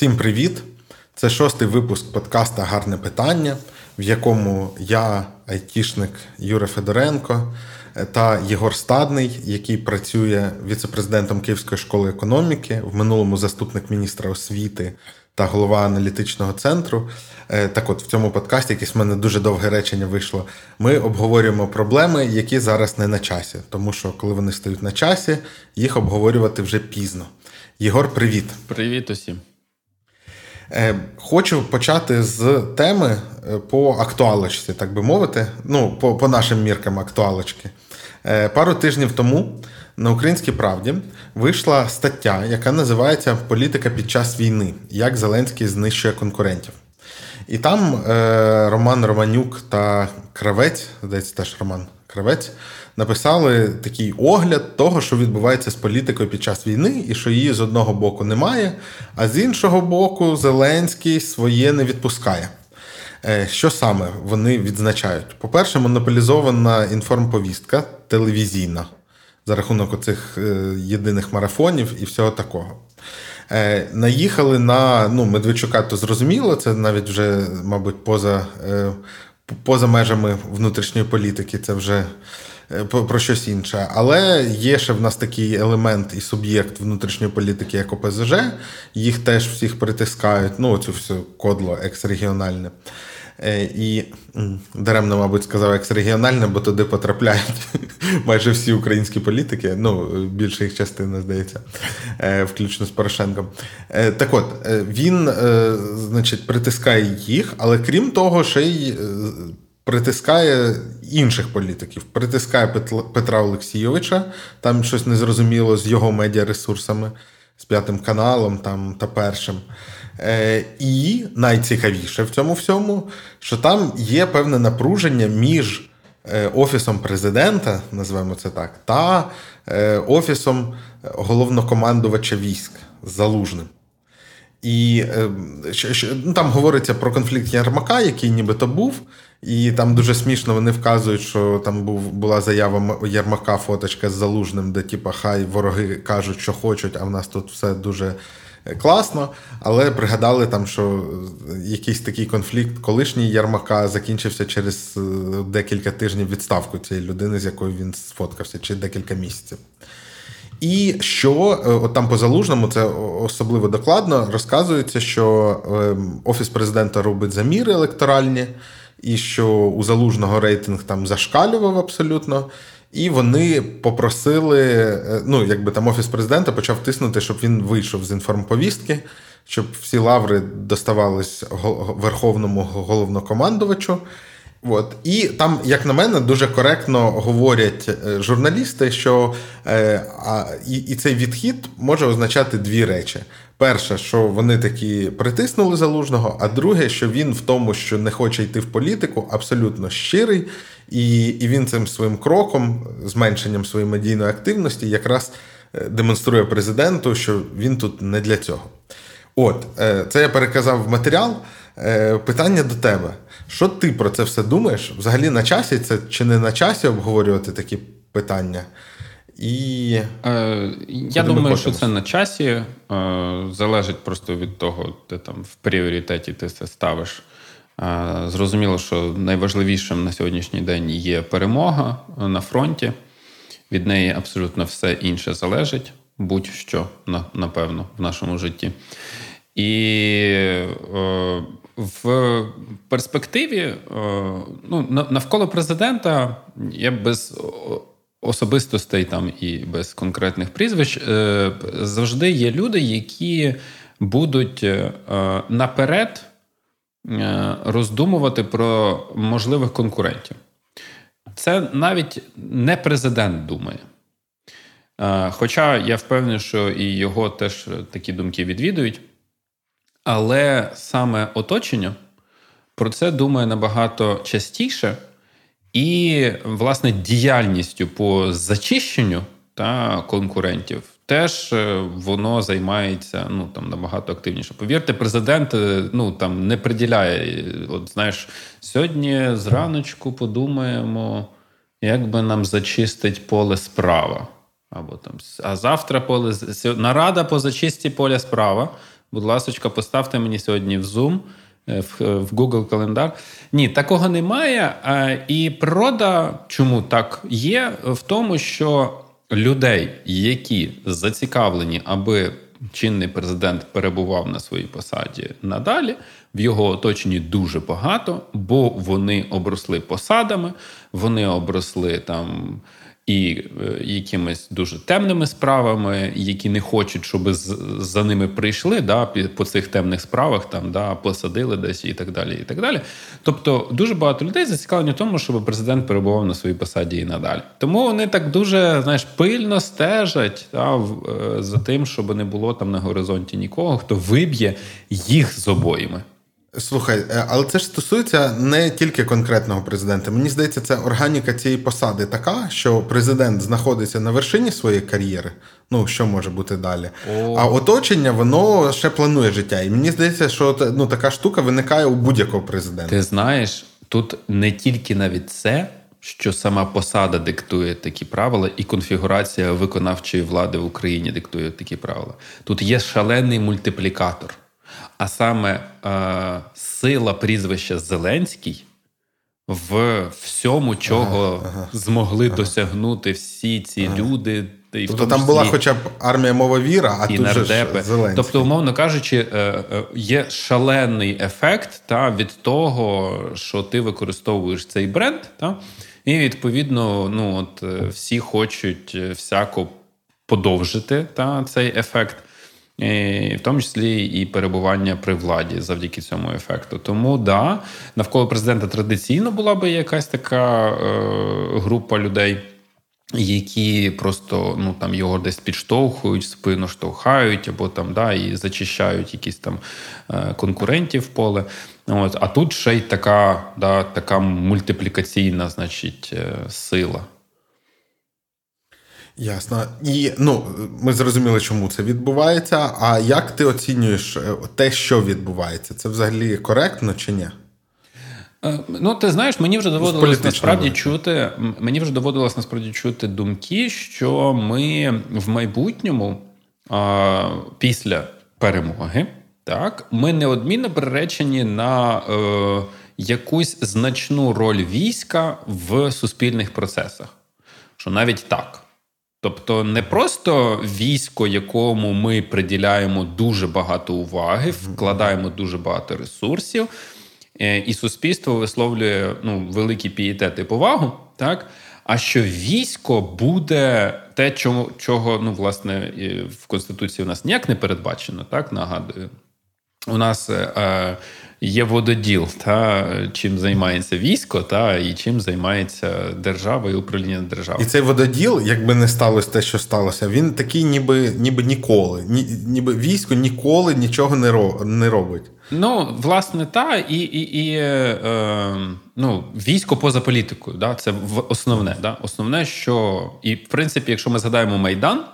Всім привіт! Це шостий випуск подкаста Гарне питання, в якому я, айтішник Юра Федоренко та Єгор Стадний, який працює віцепрезидентом Київської школи економіки, в минулому заступник міністра освіти та голова аналітичного центру. Е, так от в цьому подкасті якесь в мене дуже довге речення вийшло. Ми обговорюємо проблеми, які зараз не на часі, тому що коли вони стають на часі, їх обговорювати вже пізно. Єгор, привіт. Привіт усім. Е, хочу почати з теми е, по актуалочці, так би мовити. Ну, по по нашим міркам актуалочки. Пару тижнів тому на Українській правді вийшла стаття, яка називається Політика під час війни. Як Зеленський знищує конкурентів. І там е, Роман Романюк та Кравець, здається, теж Роман Кравець, написали такий огляд того, що відбувається з політикою під час війни, і що її з одного боку немає, а з іншого боку, Зеленський своє не відпускає. Е, що саме вони відзначають? По-перше, монополізована інформповістка телевізійна за рахунок оцих е, єдиних марафонів і всього такого. Е, наїхали на ну, Медведчука, то зрозуміло, це навіть вже, мабуть, поза поза межами внутрішньої політики, це вже про щось інше. Але є ще в нас такий елемент і суб'єкт внутрішньої політики, як ОПЗЖ. Їх теж всіх притискають. Ну, оцю всю кодло ексрегіональне. Е, і даремно, мабуть, сказав ексрегіональне, бо туди потрапляють майже всі українські політики, ну, більша їх частина, здається, е, включно з Порошенком. Е, так от, він, значить, притискає їх, але крім того, ще й притискає інших політиків. Притискає Петра Олексійовича, там щось незрозуміло з його медіаресурсами, з п'ятим каналом там, та першим. Е, і найцікавіше в цьому всьому, що там є певне напруження між е, офісом президента, називаємо це так, та е, офісом головнокомандувача військ Залужним. І ну, там говориться про конфлікт Ярмака, який нібито був. І там дуже смішно вони вказують, що там був була заява Ярмака, фоточка з залужним, де типа хай вороги кажуть, що хочуть, а в нас тут все дуже класно, але пригадали там, що якийсь такий конфлікт колишній Ярмака закінчився через е, декілька тижнів відставку цієї людини, з якою він сфоткався, чи декілька місяців. І що е, от там по залужному, це особливо докладно розказується, що ем, офіс президента робить заміри електоральні, і що у залужного рейтинг там зашкалював абсолютно. І вони попросили, е, ну якби там офіс президента почав тиснути, щоб він вийшов з інформповістки, щоб всі лаври доставались верховному головнокомандувачу. От. І там, як на мене, дуже коректно говорять е, журналісти, що е, а, і, і цей відхід може означати дві речі: перше, що вони такі притиснули залужного, а друге, що він в тому, що не хоче йти в політику, абсолютно щирий, і, і він цим своїм кроком, зменшенням своєї медійної активності, якраз е, демонструє президенту, що він тут не для цього. От, це я переказав в матеріал. Питання до тебе. Що ти про це все думаєш? Взагалі на часі це чи не на часі обговорювати такі питання? І е, Я думаю, що це на часі. Е, залежить просто від того, де там в пріоритеті ти це ставиш. Е, зрозуміло, що найважливішим на сьогоднішній день є перемога на фронті. Від неї абсолютно все інше залежить, будь-що напевно в нашому житті. І е, в перспективі е, ну, навколо президента я без особистостей там і без конкретних прізвищ е, завжди є люди, які будуть е, наперед роздумувати про можливих конкурентів. Це навіть не президент думає. Хоча я впевнений, що і його теж такі думки відвідують. Але саме оточення про це думає набагато частіше, і, власне, діяльністю по зачищенню та конкурентів теж е, воно займається ну там набагато активніше. Повірте, президент е, ну там не приділяє. От знаєш, сьогодні зраночку подумаємо, як би нам зачистить поле справа. Або там, а завтра поле нарада по зачисті поля справа Будь ласка, поставте мені сьогодні в Zoom, е, в Google календар. Ні, такого немає. І природа, чому так є, в тому, що людей, які зацікавлені, аби чинний президент перебував на своїй посаді надалі. В його оточенні дуже багато, бо вони обросли посадами, вони обросли там і е, якимись дуже темними справами, які не хочуть, щоб за ними прийшли да, по цих темних справах, там да, посадили десь і так далі. і так далі. Тобто дуже багато людей зацікавлені в тому, щоб президент перебував на своїй посаді і надалі. Тому вони так дуже знаєш, пильно стежать да, е, за тим, щоб не було там на горизонті нікого, хто виб'є їх з обоїми. Слухай, е, але це ж стосується не тільки конкретного президента. Мені здається, це органіка цієї посади така, що президент знаходиться на вершині своєї кар'єри. Ну що може бути далі? О. А оточення воно ще планує життя. І мені здається, що ну така штука виникає у будь-якого президента. Ти знаєш, тут не тільки навіть це. Що сама посада диктує такі правила, і конфігурація виконавчої влади в Україні диктує такі правила. Тут є шалений мультиплікатор а саме е, сила прізвища Зеленський в всьому, чого ага, ага, змогли ага. досягнути всі ці люди. І тобто там була хоча б армія мова віра, а і тут же Зеленський. Тобто, умовно кажучи, е, е, є шалений ефект та, від того, що ти використовуєш цей бренд, та, і відповідно ну, от, е, всі хочуть всяко подовжити та, цей ефект в тому числі і перебування при владі завдяки цьому ефекту. Тому да, навколо президента традиційно була би якась така е, група людей. Які просто ну там його десь підштовхують, спину штовхають, або там да, і зачищають якісь там е, конкурентів поле. От, А тут ще й така да, така мультиплікаційна значить, е, сила. Ясно. І ну, ми зрозуміли, чому це відбувається. А як ти оцінюєш е, те, що відбувається? Це взагалі коректно чи ні? Е, ну, ти знаєш, мені вже доводилось насправді чути. Мені вже доводилось насправді чути думки, що ми в майбутньому а, після перемоги, так, ми неодмінно приречені на е, якусь значну роль війська в суспільних процесах. Що навіть так. Тобто не просто військо, якому ми приділяємо дуже багато уваги, вкладаємо дуже багато ресурсів, е, і суспільство висловлює ну, великий пієтет і повагу, так? А що військо буде те, чого, чого ну, власне, в Конституції у нас ніяк не передбачено, так нагадую. У нас е, є вододіл, та чим займається військо, та і чим займається держава і управління державою. І цей вододіл, якби не сталося те, що сталося, він такий, ніби ніби ніколи. Ні, ніби військо ніколи нічого не ро, не робить. Ну, власне, та і і, і е, ну, військо поза політикою. Да, Це основне. Да, Основне, що і в принципі, якщо ми згадаємо Майдан.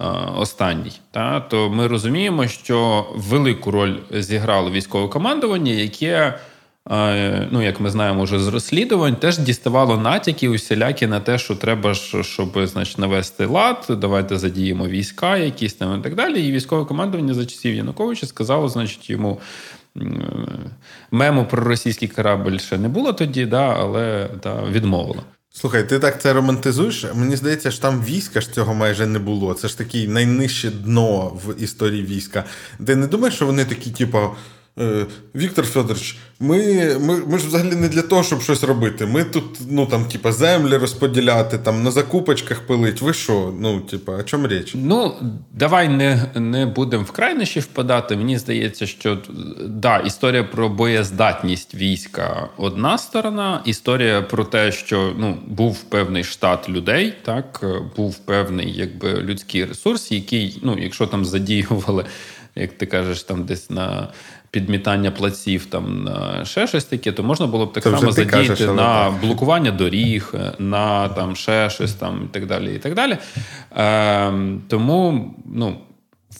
Е, останній, та то ми розуміємо, що велику роль зіграло військове командування, яке, е, ну як ми знаємо, вже з розслідувань, теж діставало натяки усілякі на те, що треба щоб значить, навести лад, давайте задіємо війська, якісь там і так далі. І військове командування за часів Януковича сказало, значить, йому. Мему про російський корабль ще не було тоді, да, але да, відмовило. Слухай, ти так це романтизуєш? Мені здається, що там війська ж цього майже не було. Це ж таке найнижче дно в історії війська. Ти не думаєш, що вони такі, типу, Віктор Федорович, ми ми, ми ж взагалі не для того, щоб щось робити. Ми тут, ну там, типа, землі розподіляти, там на закупочках пилить. Ви що? Ну, типа, о чому річ? Ну, давай не не будемо в крайнощі впадати. Мені здається, що да, історія про боєздатність війська одна сторона. Історія про те, що ну, був певний штат людей, так, був певний якби людський ресурс, який, ну, якщо там задіювали. Як ти кажеш, там десь на підмітання плаців, там ще щось таке, то можна було б так Це само задіяти кажеш, на так. блокування доріг, на там ще щось там і так далі. і так далі. Е, Тому, ну.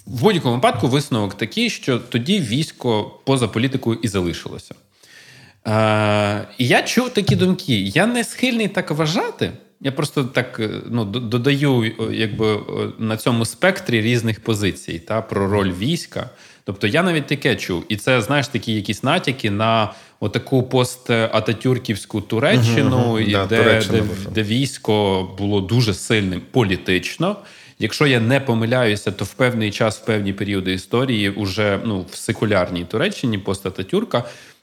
В будь-якому випадку висновок такий, що тоді військо поза політикою і залишилося. Е, І я чув такі думки. Я не схильний так вважати, Я просто так е, ну, додаю якби, на цьому спектрі різних позицій та, про роль війська. Тобто я навіть таке чув. І це, знаєш, такі якісь натяки на отаку пост-ататюрківську Туреччину, uh-huh, uh-huh. і да, де, де, де військо було дуже сильним політично. Якщо я не помиляюся, то в певний час, в певні періоди історії, уже ну, в секулярній Туреччині пост-ататюрка, Е,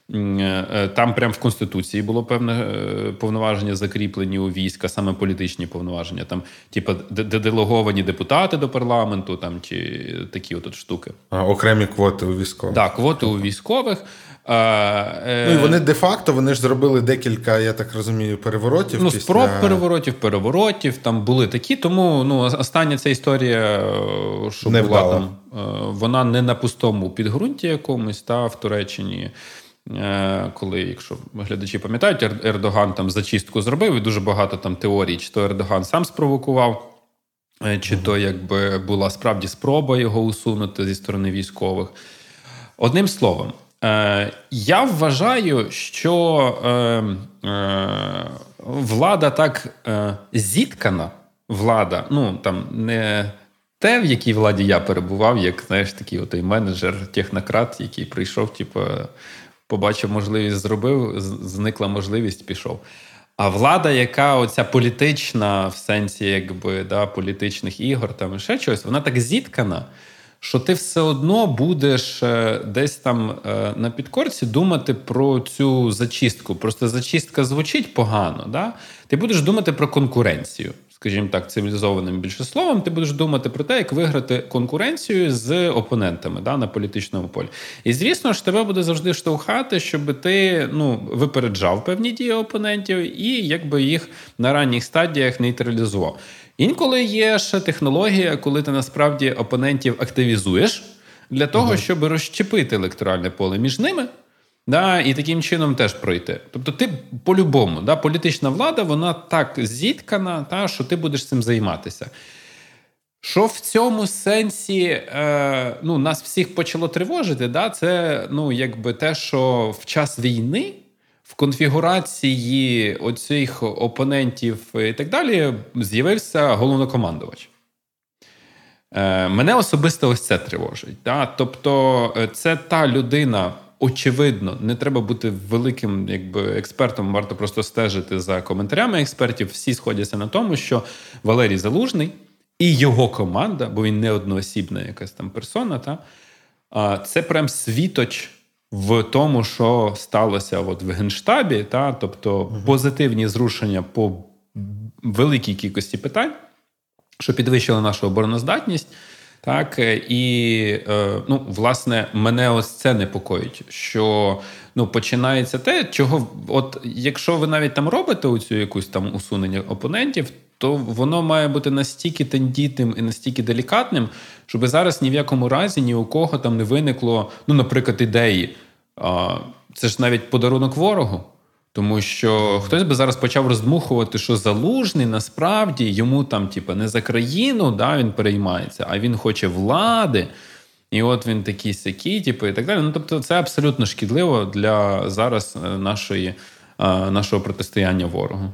там прямо в Конституції було певне е, повноваження закріплені у війська, саме політичні повноваження, там, типу, делеговані депутати до парламенту, там чи такі от штуки. А окремі квоти у військових. Так, квоти у військових. Е, ну і вони де-факто вони ж зробили декілька, я так розумію, переворотів. Ну, після... спроб переворотів, переворотів там були такі. Тому ну, остання ця історія, що не була вдала. там, вона не на пустому підґрунті якомусь, та в Туреччині. Е, коли, якщо глядачі пам'ятають, Ердоган там зачистку зробив, і дуже багато там теорій, чи то Ердоган сам спровокував, е, чи то якби була справді спроба його усунути зі сторони військових. Одним словом, е, я вважаю, що влада так зіткана, влада, ну там не. Те, в якій владі я перебував, як знаєш, такий отой менеджер, технократ, який прийшов, типу, побачив можливість, зробив, зникла можливість, пішов. А влада, яка оця політична, в сенсі якби да, політичних ігор, там ще щось, вона так зіткана, що ти все одно будеш е, десь там е, на підкорці думати про цю зачистку. Просто зачистка звучить погано. Да? Ти будеш думати про конкуренцію скажімо так, цивілізованим більше словом, ти будеш думати про те, як виграти конкуренцію з опонентами да, на політичному полі. І звісно ж, тебе буде завжди штовхати, щоб ти ну, випереджав певні дії опонентів і якби їх на ранніх стадіях нейтралізував. Інколи є ще технологія, коли ти насправді опонентів активізуєш для того, uh щоб розщепити електоральне поле між ними. Да, І таким чином теж пройти. Тобто, ти по-любому, да, політична влада, вона так зіткана, та, що ти будеш цим займатися. Що в цьому сенсі е, ну, нас всіх почало тривожити, да, це ну, якби те, що в час війни в конфігурації оцих опонентів і так далі з'явився головнокомандувач. Е, Мене особисто ось це тривожить. Да? Тобто, е, це та людина очевидно, не треба бути великим якби експертом. Варто просто стежити за коментарями експертів. Всі сходяться на тому, що Валерій Залужний і його команда, бо він не одноосібна якась там персона, та це прям світоч. В тому, що сталося от в Генштабі, та тобто uh позитивні зрушення по великій кількості питань, що підвищили нашу обороноздатність, так е, і е, ну, власне мене ось це непокоїть. Що ну починається те, чого, от якщо ви навіть там робите оцю якусь там усунення опонентів, то воно має бути настільки тендітним і настільки делікатним, щоб зараз ні в якому разі ні у кого там не виникло, ну, наприклад, ідеї. Це ж навіть подарунок ворогу. Тому що хтось би зараз почав роздмухувати, що залужний насправді йому там, типу, не за країну да, він переймається, а він хоче влади. І от він такий сякий, типу, і так далі. Ну тобто, це абсолютно шкідливо для зараз е, нашої, е, нашого протистояння ворогу.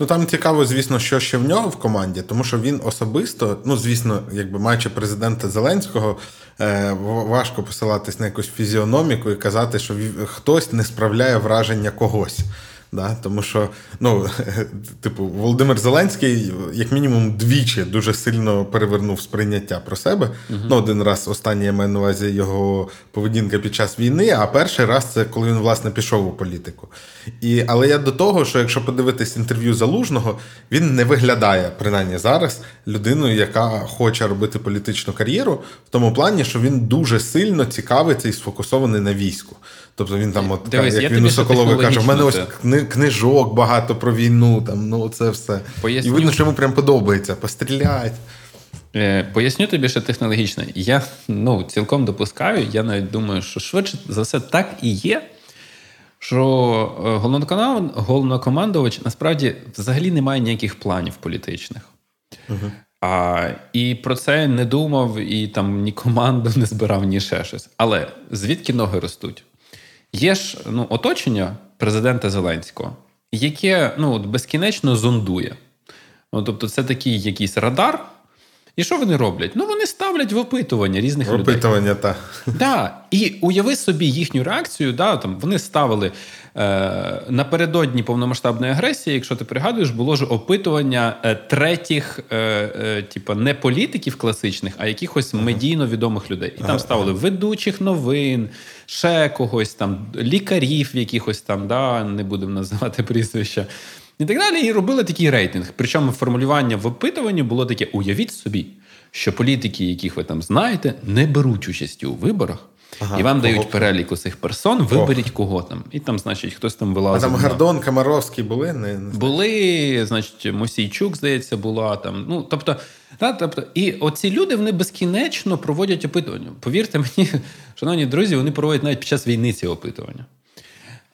Ну там цікаво, звісно, що ще в нього в команді, тому що він особисто, ну звісно, якби маючи президента Зеленського, е, важко посилатись на якусь фізіономіку і казати, що хтось не справляє враження когось. Да? Тому що, ну, типу, Володимир Зеленський, як мінімум, двічі дуже сильно перевернув сприйняття про себе. uh Ну, Один раз останній я маю на увазі його поведінка під час війни, а перший раз це коли він, власне, пішов у політику. І, Але я до того, що якщо подивитись інтерв'ю залужного, він не виглядає, принаймні зараз, людиною, яка хоче робити політичну кар'єру, в тому плані, що він дуже сильно цікавиться і сфокусований на війську. Тобто він там, от Дивись, як він у Соколові каже, в мене ось книжок багато про війну, там, ну це все. Поясню. І видно, що йому прям подобається пострілять. Е, поясню тобі, що технологічно. Я ну, цілком допускаю, я навіть думаю, що швидше за все так і є. Що е, головнокомандувач насправді взагалі не має ніяких планів політичних. Угу. А, І про це не думав, і там ні команду не збирав, ні ще щось. Але звідки ноги ростуть? Є ж ну, оточення президента Зеленського, яке ну, от безкінечно зондує. Ну, Тобто, це такий якийсь радар. І що вони роблять? Ну, вони ставлять в опитування різних в людей. Опитування, так. Да. І уяви собі їхню реакцію. Да, там, Вони ставили е, напередодні повномасштабної агресії, якщо ти пригадуєш, було ж опитування е, третіх, е, е, типу, не політиків класичних, а якихось медійно відомих людей. І там ставили ведучих новин, ще когось там, лікарів, якихось там, да, не будемо називати прізвища. І так далі, і робили такий рейтинг. Причому формулювання в опитуванні було таке: уявіть собі, що політики, яких ви там знаєте, не беруть участі у виборах. Ага, і вам кого? дають перелік усіх персон, виберіть кого там. І там, значить, хтось там вилазив. А там Гордон, Комаровський були? Не, не Були, значить, Мосійчук, здається, була там. Ну, тобто, та, тобто, І оці люди вони безкінечно проводять опитування. Повірте мені, шановні друзі, вони проводять навіть під час війни ці опитування.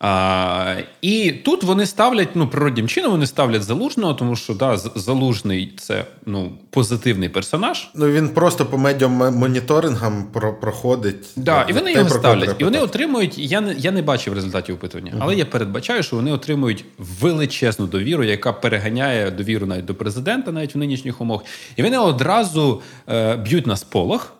А, І тут вони ставлять ну, природнім чином, вони ставлять залужного, тому що да, залужний це ну, позитивний персонаж. Ну він просто по медіамоніторингам про, проходить. Да, І вони його ставлять. І вони отримують. Я не я не бачив результатів опитування, uh-huh. але я передбачаю, що вони отримують величезну довіру, яка переганяє довіру навіть до президента, навіть в нинішніх умовах. І вони одразу е, б'ють на сполох.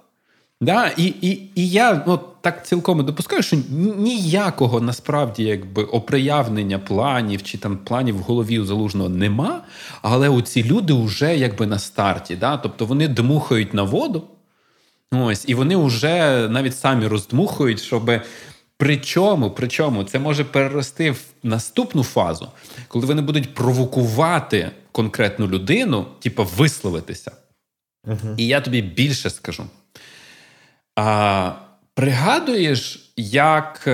Да, І і, і я ну, так цілком допускаю, що ніякого насправді якби оприявнення планів чи там планів в голові у залужного нема, але оці люди вже якби на старті. Да? Тобто вони дмухають на воду, ось, і вони вже навіть самі роздмухують, щоб. Причому, причому це може перерости в наступну фазу, коли вони будуть провокувати конкретну людину, типу висловитися. Uh-huh. І я тобі більше скажу. А пригадуєш, як е,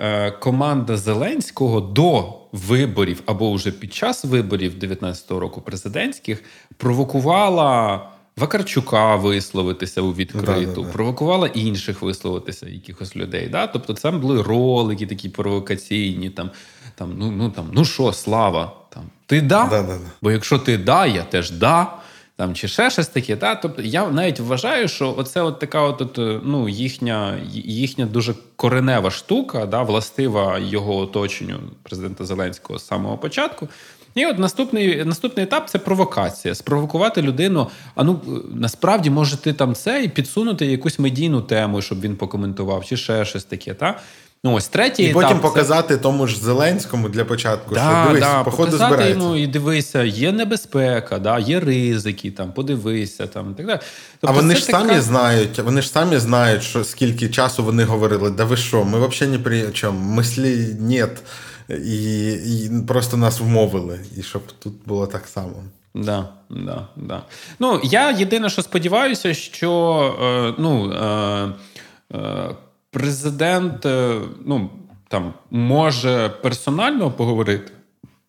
е, команда Зеленського до виборів або вже під час виборів 19-го року президентських провокувала Вакарчука висловитися у відкриту, да, да, да. провокувала інших висловитися, якихось людей. Да? Тобто, це були ролики такі провокаційні. Там, там, Ну ну там, ну що, слава, там, ти да? Бо якщо ти да, я теж да там чи ще щось таке. Та? Тобто я навіть вважаю, що оце от така от, е, ну, їхня їхня дуже коренева штука, да, властива його оточенню президента Зеленського з самого початку. І от наступний наступний етап це провокація. Спровокувати людину. А ну насправді може ти там це і підсунути якусь медійну тему, щоб він покоментував, чи ще щось таке. Та? Ну, ось третій І потім показати це... тому ж Зеленському для початку, да, що дивись, да, походу показати збирається. йому і дивися, є небезпека, да, є ризики, там, подивися там і так далі. Тобто, а вони ж така... самі знають, вони ж самі знають, що скільки часу вони говорили, да ви що, ми взагалі ні при чому, мислі нет. І, і просто нас вмовили, і щоб тут було так само. Да, да, да. Ну, я єдине, що сподіваюся, що е, ну. Е, е, президент е, ну, там, може персонально поговорити.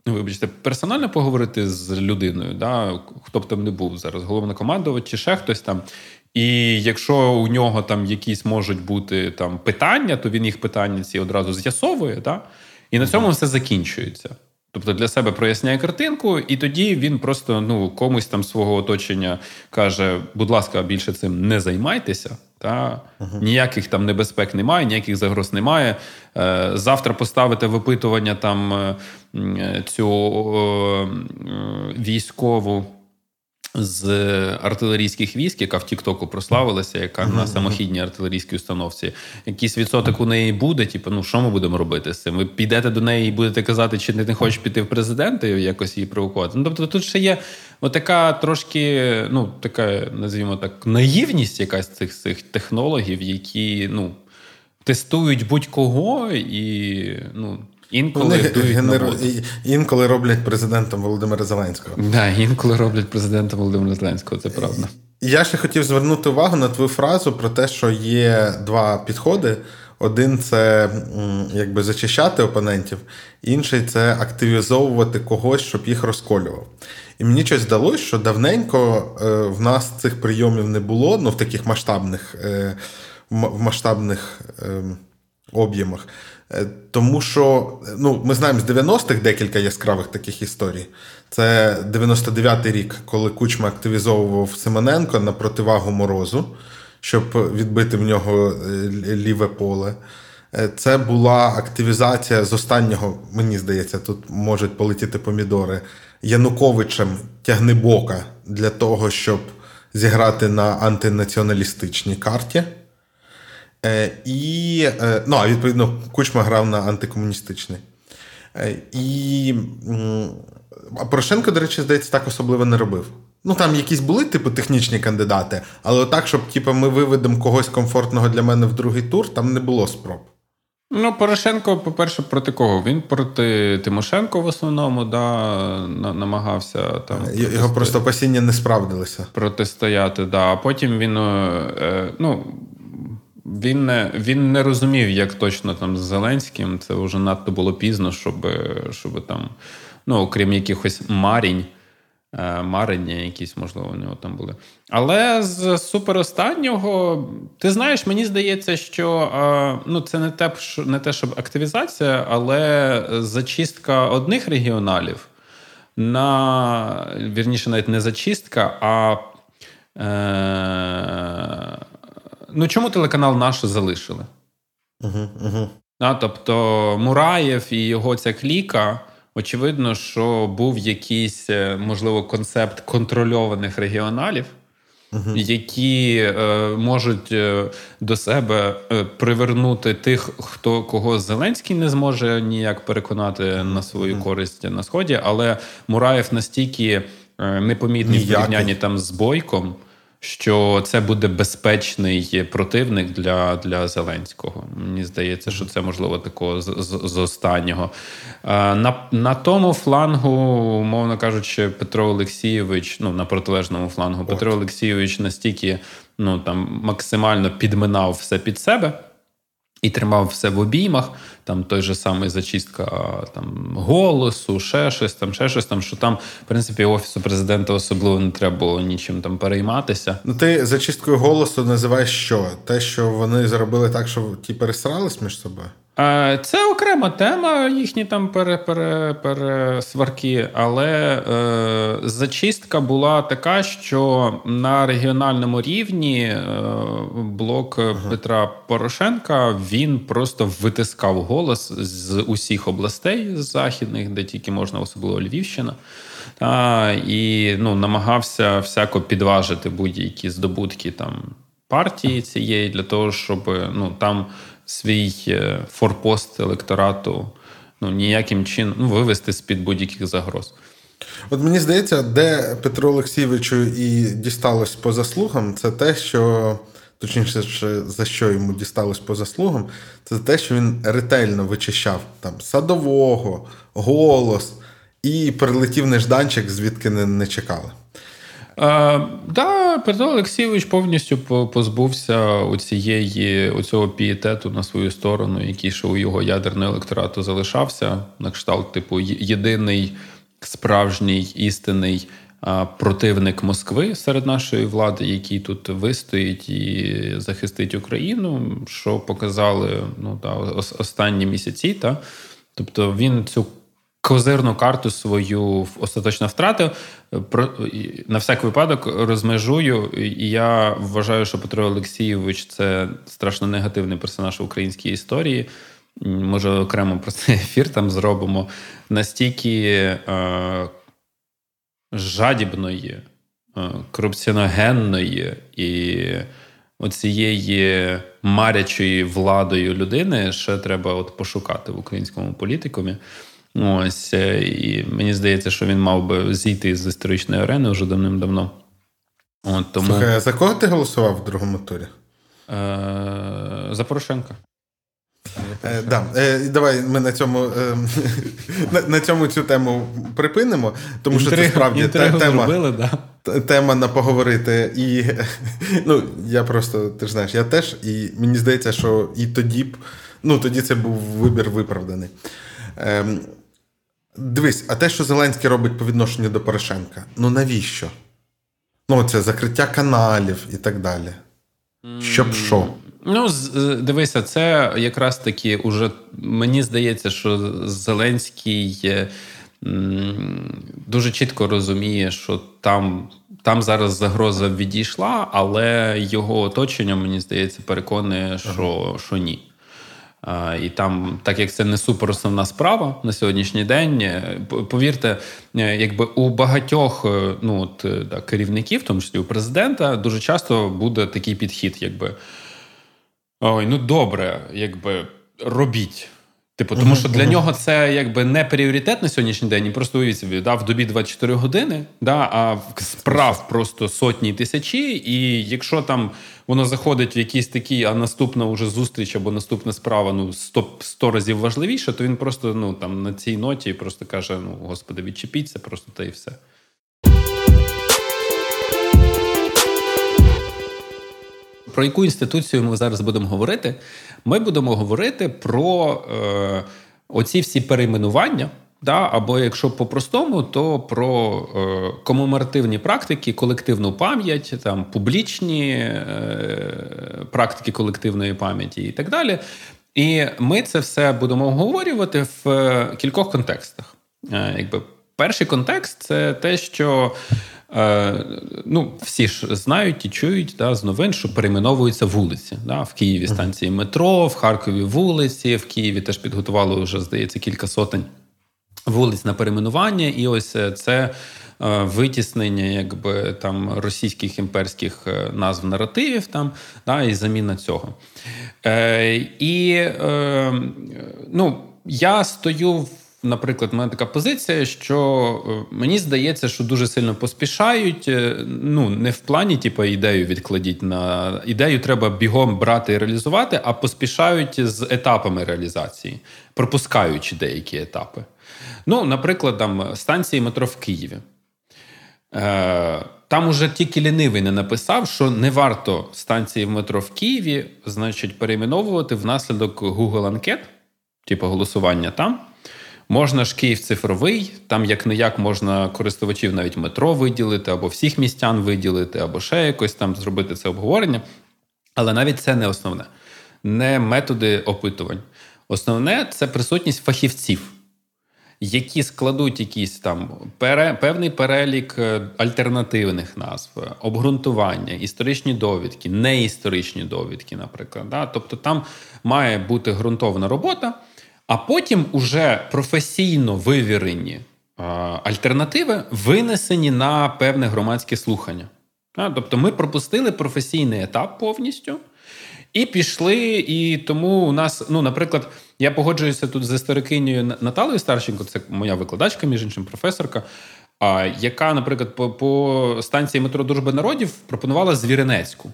Вибачте, персонально поговорити з людиною, да, хто б там не був зараз, головнокомандувач чи ще хтось там. І якщо у нього там якісь можуть бути там питання, то він їх питання ці одразу з'ясовує, да? і на цьому все закінчується. Тобто для себе проясняє картинку, і тоді він просто ну комусь там свого оточення каже: будь ласка, більше цим не займайтеся. Та uh-huh. ніяких там небезпек немає, ніяких загроз немає. Е, завтра поставити випитування там е, цю е, військову з артилерійських військ, яка в Тіктоку прославилася, яка uh-huh. на самохідній артилерійській установці. Якийсь відсоток у неї буде. Типу, ну що ми будемо робити з цим? Ви підете до неї і будете казати, чи ти не хочеш піти в президенти, якось її провокувати. Ну тобто, тут ще є отака трошки, ну така, називаємо так, наївність, якась цих цих технологів, які ну тестують будь-кого і ну. Інколи генер... інколи роблять президентом Володимира Зеленського. Да, інколи роблять президентом Володимира Зеленського, це правда. Я ще хотів звернути увагу на твою фразу про те, що є два підходи. Один це якби зачищати опонентів, інший це активізовувати когось, щоб їх розколював. І мені щось здалося, що давненько е, в нас цих прийомів не було, ну в таких масштабних е, в масштабних ем, об'ємах. Е, тому що ну, ми знаємо з 90-х декілька яскравих таких історій. Це 99-й рік, коли Кучма активізовував Симоненко на противагу морозу, щоб відбити в нього е, ліве поле. Е, це була активізація з останнього, мені здається, тут можуть полетіти помідори Януковичем тягнебока для того, щоб зіграти на антинаціоналістичній карті. Е, і, е, ну, а відповідно, Кучма грав на антикомуністичний. І а Порошенко, до речі, здається, так особливо не робив. Ну, там якісь були, типу, технічні кандидати, але так, щоб типу, ми виведемо когось комфортного для мене в другий тур, там не було спроб. Ну, Порошенко, по-перше, проти кого? Він проти Тимошенко в основному да, намагався там. Його протисто... просто опасіння не справдилися. Протистояти, да. А потім він е, ну, він не він не розумів, як точно там з Зеленським. Це вже надто було пізно, щоб щоб там, ну, окрім якихось марінь. Е, марення, якісь, можливо, у нього там були. Але з суперостаннього, ти знаєш, мені здається, що е, ну, це не те, не те, щоб активізація, але зачистка одних регіоналів на вірніше, навіть не зачистка, а. Е, Ну, чому телеканал наш залишили? Угу, угу. А, Тобто Мураєв і його ця кліка. Очевидно, що був якийсь, е, можливо, концепт контрольованих регіоналів, uh які е, можуть е, до себе е, привернути тих, хто кого Зеленський не зможе ніяк переконати на свою uh користь на сході, але Мураєв настільки непомітний в порівнянні там з бойком що це буде безпечний противник для для Зеленського. Мені здається, що це можливо такого з, з, з останнього. На на тому флангу, умовно кажучи, Петро Олексійович, ну на протилежному флангу, Петро Олексійович настільки ну там максимально підминав все під себе і тримав все в обіймах. Там той же самий зачистка там голосу, ще щось там, ще щось там. Що там, в принципі, офісу президента особливо не треба було нічим там перейматися. Ну ти зачисткою голосу називаєш що? Те, що вони зробили так, що ті пересрались між собою. Е, це окрема тема, їхні там пересварки, але е, зачистка була така, що на регіональному рівні е, блок ага. Петра Порошенка він просто витискав голос з усіх областей західних, де тільки можна, особливо Львівщина, та, і ну, намагався всяко підважити будь-які здобутки там партії цієї для того, щоб ну там свій е, форпост електорату ну, ніяким чином ну, вивести з-під будь-яких загроз. От мені здається, де Петру Олексійовичу і дісталось по заслугам, це те, що. Точніше, за що йому дісталось по заслугам, це те, що він ретельно вичищав там садового, голос і прилетів нежданчик, звідки не, не чекали. Так, да, Петро Олексійович повністю позбувся у цієї цього пієтету на свою сторону, який ще у його ядерного електорату залишався, на кшталт, типу, єдиний справжній істинний противник Москви серед нашої влади, який тут вистоїть і захистить Україну, що показали ну, та, останні місяці. Та? Тобто він цю козирну карту свою остаточно втратив. На всяк випадок розмежую. І я вважаю, що Петро Олексійович це страшно негативний персонаж в українській історії. Може, окремо про цей ефір там зробимо. Настільки е, жадібної, е, корупціоногенної і оцієї марячої владою людини ще треба от пошукати в українському політикумі. Ось е, і мені здається, що він мав би зійти з історичної арени вже давним-давно. От, тому... Слухай, а за кого ти голосував в другому турі? Е, За Порошенка. Е, да. е, Давай ми на цьому е, на, на цьому цю тему припинимо, тому що це справді тема зробили, да. тема на поговорити. І ну, я просто, ти ж знаєш, я теж, і мені здається, що і тоді б, ну тоді це був вибір виправданий. Е, Дивись, а те, що Зеленський робить по відношенню до Порошенка, ну навіщо? Ну, це закриття каналів і так далі. Щоб що? Ну, дивися, це якраз таки уже мені здається, що Зеленський е, дуже чітко розуміє, що там там зараз загроза відійшла, але його оточення, мені здається, переконує, що, ага. що ні. І там, так як це не супер основна справа на сьогоднішній день, е, повірте, е, якби у багатьох е, ну от так, керівників, в тому числі у президента, дуже часто буде такий підхід, якби ой, ну добре, якби робіть. Типу, тому що для нього це якби не пріоритет на сьогоднішній день. І просто уявіть собі, да, в добі 24 години, да, а справ просто сотні тисячі. І якщо там воно заходить в якісь такі, а наступна уже зустріч або наступна справа ну 100, 100 разів важливіше, то він просто ну там на цій ноті просто каже: Ну, господи, відчепіться, просто та і все. Про яку інституцію ми зараз будемо говорити? Ми будемо говорити про е, оці всі перейменування. Да, Або якщо по-простому, то про е, комеморативні практики, колективну пам'ять, там публічні е, практики колективної пам'яті і так далі. І ми це все будемо обговорювати в е, кількох контекстах. Е, якби Перший контекст це те, що Е, ну, всі ж знають і чують да, з новин, що перейменовуються вулиці. Да, В Києві станції метро, в Харкові вулиці, в Києві теж підготували вже, здається, кілька сотень вулиць на перейменування. І ось е, це е, витіснення якби, там, російських імперських назв наративів там, да, і заміна цього. Е, І е, ну, я стою в наприклад, в мене така позиція, що е, мені здається, що дуже сильно поспішають. Е, ну не в плані, типу, ідею відкладіть на ідею, треба бігом брати і реалізувати, а поспішають з етапами реалізації, пропускаючи деякі етапи. Ну, наприклад, там станції метро в Києві. Е, там уже тільки лінивий не написав, що не варто станції в метро в Києві, значить, перейменовувати внаслідок Google анкет, типу голосування там. Можна ж Київ цифровий, там як не як можна користувачів навіть метро виділити, або всіх містян виділити, або ще якось там зробити це обговорення. Але навіть це не основне, не методи опитувань. Основне це присутність фахівців, які складуть якийсь там пере, певний перелік е, альтернативних назв, обґрунтування, історичні довідки, неісторичні довідки, наприклад. Да? Тобто там має бути ґрунтовна робота а потім уже професійно вивірені альтернативи винесені на певне громадське слухання. Тобто ми пропустили професійний етап повністю. І пішли, і тому у нас, ну, наприклад, я погоджуюся тут з історикинею Наталею Старченко, це моя викладачка, між іншим, професорка, яка, наприклад, по по станції метро Дружби народів пропонувала Звіринецьку.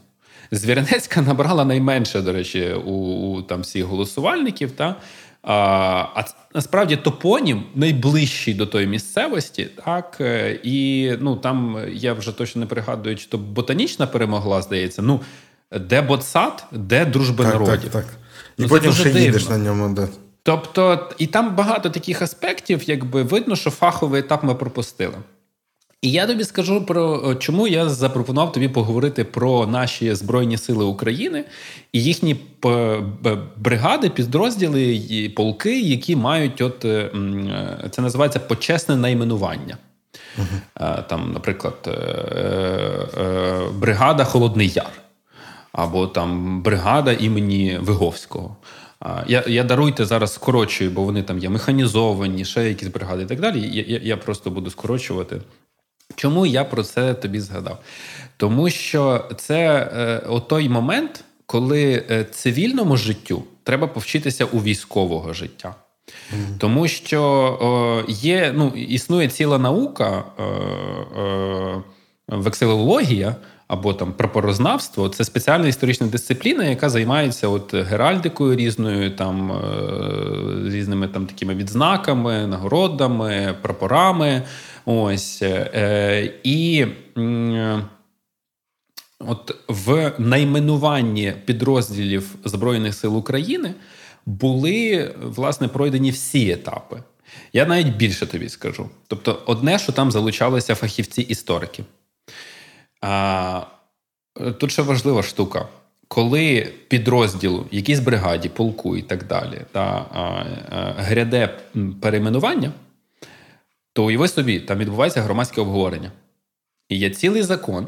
Звіринецька набрала найменше, до речі, у, у там всіх голосувальників. Та? А насправді топонім найближчий до тої місцевості, так е, і ну там я вже точно не пригадую, чи то ботанічна перемогла, здається. Ну де ботсад, де дружба так, народів. Так, так. І ну, потім ще дивно. їдеш на ньому. Да. Тобто, і там багато таких аспектів, якби видно, що фаховий етап ми пропустили. І я тобі скажу про чому я запропонував тобі поговорити про наші Збройні Сили України і їхні бригади, підрозділи і полки, які мають от е, е, це називається почесне найменування. Uh-huh. Там, наприклад, бригада Холодний Яр або там бригада імені Виговського. Я я даруйте зараз скорочую, бо вони там є механізовані, ще якісь бригади і так далі. Я, я, я просто буду скорочувати. Чому я про це тобі згадав? Тому що це е, той момент, коли е, цивільному життю треба повчитися у військового життя. Mm. Тому що о, є, ну, існує ціла наука, е, е, вексилологія або там прапорознавство це спеціальна історична дисципліна, яка займається от геральдикою різною, там е, різними там такими відзнаками, нагородами, прапорами. Ось е, і от в найменуванні підрозділів Збройних сил України були власне пройдені всі етапи. Я навіть більше тобі скажу. Тобто, одне, що там залучалися фахівці-історики. А, Тут ще важлива штука. Коли підрозділ, якійсь бригаді, полку і так далі, та а, а, гряде перейменування, то уяви собі, там відбувається громадське обговорення. І є цілий закон,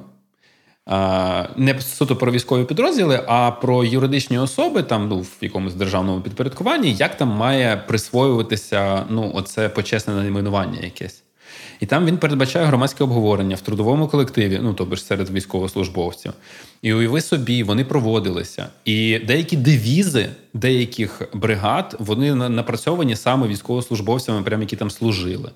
Не суто про військові підрозділи, а про юридичні особи, там ну, в якомусь державному підпорядкуванні, як там має присвоюватися ну, оце почесне найменування якесь. І там він передбачає громадське обговорення в трудовому колективі, ну тобто ж серед військовослужбовців. І уяви собі, вони проводилися. І деякі девізи деяких бригад вони напрацьовані саме військовослужбовцями, прямо які там служили.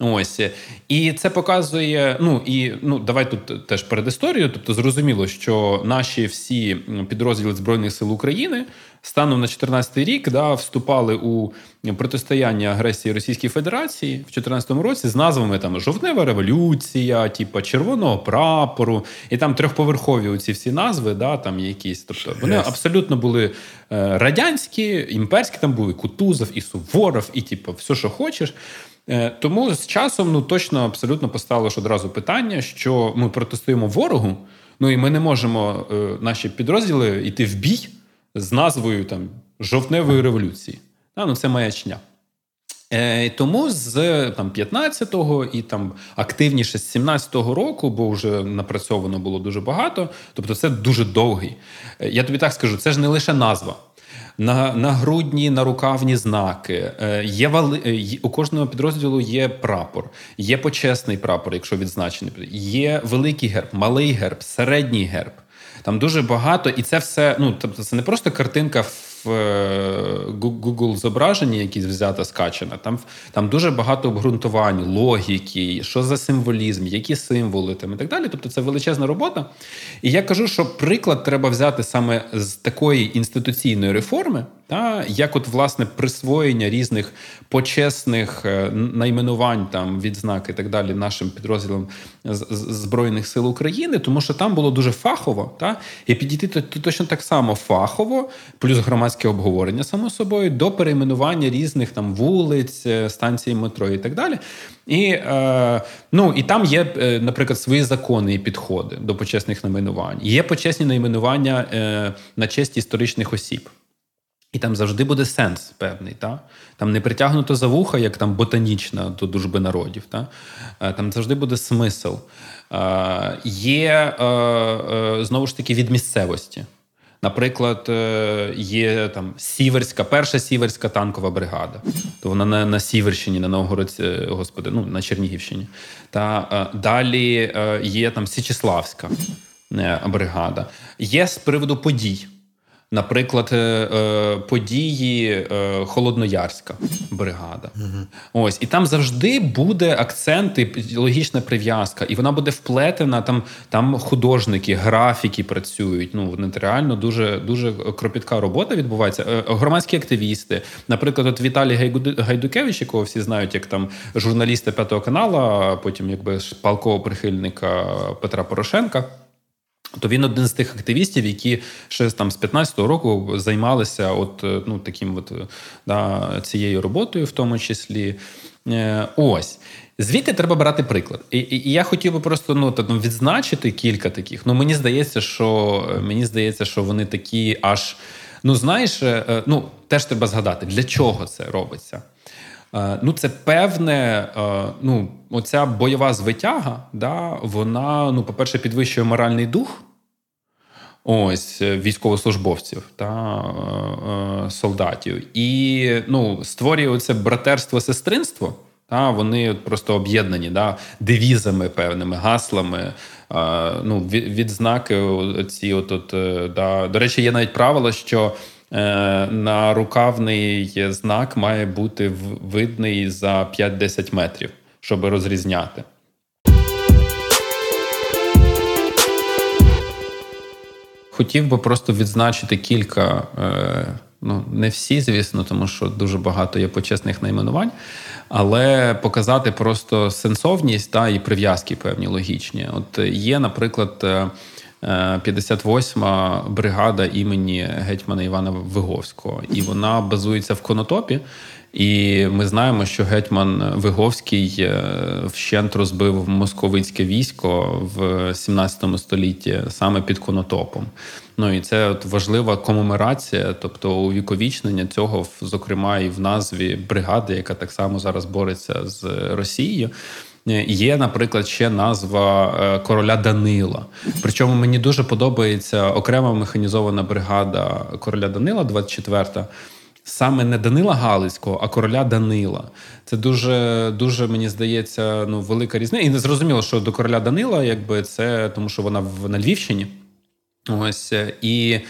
Ось і це показує. Ну і ну давай тут теж перед історією. Тобто, зрозуміло, що наші всі підрозділи збройних сил України станом на 2014 рік да, вступали у протистояння агресії Російської Федерації в 2014 році з назвами там Жовтнева революція, типу червоного прапору, і там трьохповерхові ці всі назви, да, там якісь. Тобто вони yes. абсолютно були е, радянські, імперські. Там були Кутузов і Суворов, і типу, все, що хочеш. Е, тому з часом ну точно абсолютно поставило ж одразу питання, що ми протестуємо ворогу. Ну і ми не можемо е, наші підрозділи йти в бій з назвою там жовтневої революції. А, ну це маячня. Е, Тому з там 15-го і там активніше з 17-го року, бо вже напрацьовано було дуже багато. Тобто, це дуже довгий. Е, я тобі так скажу, це ж не лише назва на на грудні, на рукавні знаки. Е, є вали е, у кожного підрозділу є прапор, є почесний прапор, якщо відзначений. Є великий герб, малий герб, середній герб. Там дуже багато, і це все. Ну тобто, це не просто картинка в е, Google зображенні, якісь взята скачена. Там там дуже багато обґрунтувань, логіки, що за символізм, які символи там і так далі. Тобто це величезна робота. І я кажу, що приклад треба взяти саме з такої інституційної реформи. Та як, от власне, присвоєння різних почесних е, найменувань, там відзнак і так далі, нашим підрозділам Збройних сил України, тому що там було дуже фахово, та і підійти то, то точно так само фахово, плюс громадське обговорення, само собою, до перейменування різних там вулиць, е, станцій метро і так далі. І е, ну, і там є, е, наприклад, свої закони і підходи до почесних найменувань. Є почесні найменування е, на честь історичних осіб. І там завжди буде сенс певний. Та? Там не притягнуто за вуха, як там ботанічна до дружби народів. Та? Е, там завжди буде смисл. Е, є е, знову ж таки від місцевості. Наприклад, є там Сіверська, перша сіверська танкова бригада. То вона на на Сіверщині, на Новгородці, господи, ну на Чернігівщині. Та далі є там Січеславська бригада. Є з приводу подій. Наприклад, е, е, події е, Холодноярська бригада. Угу. Ось і там завжди буде акцент і логічна прив'язка, і вона буде вплетена. Там там художники, графіки працюють. Ну вони реально дуже дуже кропітка робота відбувається. Громадські активісти, наприклад, от Віталій Гайдукевич, якого всі знають, як там журналісти п'ятого каналу, а потім якби палкового прихильника Петра Порошенка. То він один з тих активістів, які ще там з 15-го року займалися от е, ну таким от е, да, цією роботою, в тому числі. Е, ось. Звідти треба брати приклад. І і, я хотів би просто ну, так, ну, відзначити кілька таких. Ну, мені здається, що мені здається, що вони такі аж. Ну, знаєш, ну, теж треба згадати, для чого це робиться. Е, ну, це певне, е, ну, оця бойова звитяга, да, вона, ну, по-перше, підвищує моральний дух ось військовослужбовців та е, солдатів. І ну, створює оце братерство, сестринство. Та, Вони просто об'єднані да, девізами, певними гаслами. ну, Відзнаки. ці от, от, да. До речі, є навіть правило, що Е, на рукавний знак має бути видний за 5-10 метрів, щоб розрізняти. Хотів би просто відзначити кілька, е, ну не всі, звісно, тому що дуже багато є почесних найменувань, але показати просто сенсовність та і прив'язки певні логічні. От є, наприклад. Е, 58-ма бригада імені гетьмана Івана Виговського, і вона базується в Конотопі. І ми знаємо, що гетьман Виговський е, вщент розбив московицьке військо в 17 столітті саме під Конотопом. Ну і це от важлива комеморація, тобто увіковічнення цього, зокрема, і в назві бригади, яка так само зараз бореться з Росією. Є, наприклад, ще назва короля Данила. Причому мені дуже подобається окрема механізована бригада короля Данила, 24-та саме не Данила Галицького, а короля Данила. Це дуже дуже мені здається ну, велика різниця. І не зрозуміло, що до короля Данила, якби це тому, що вона в на Львівщині. Ось і.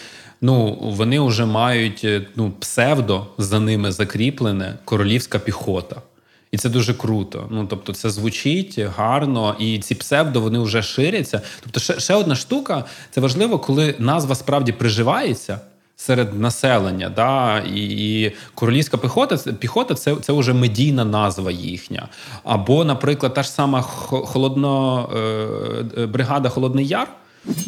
Ну, вони вже мають ну, псевдо за ними закріплене королівська піхота. І це дуже круто. Ну тобто, це звучить гарно, і ці псевдо вони вже ширяться. Тобто, ще ще одна штука це важливо, коли назва справді приживається серед населення. Да? І і королівська піхота піхота це це вже медійна назва їхня. Або, наприклад, та ж сама холодно, е, е, бригада Холодний Яр,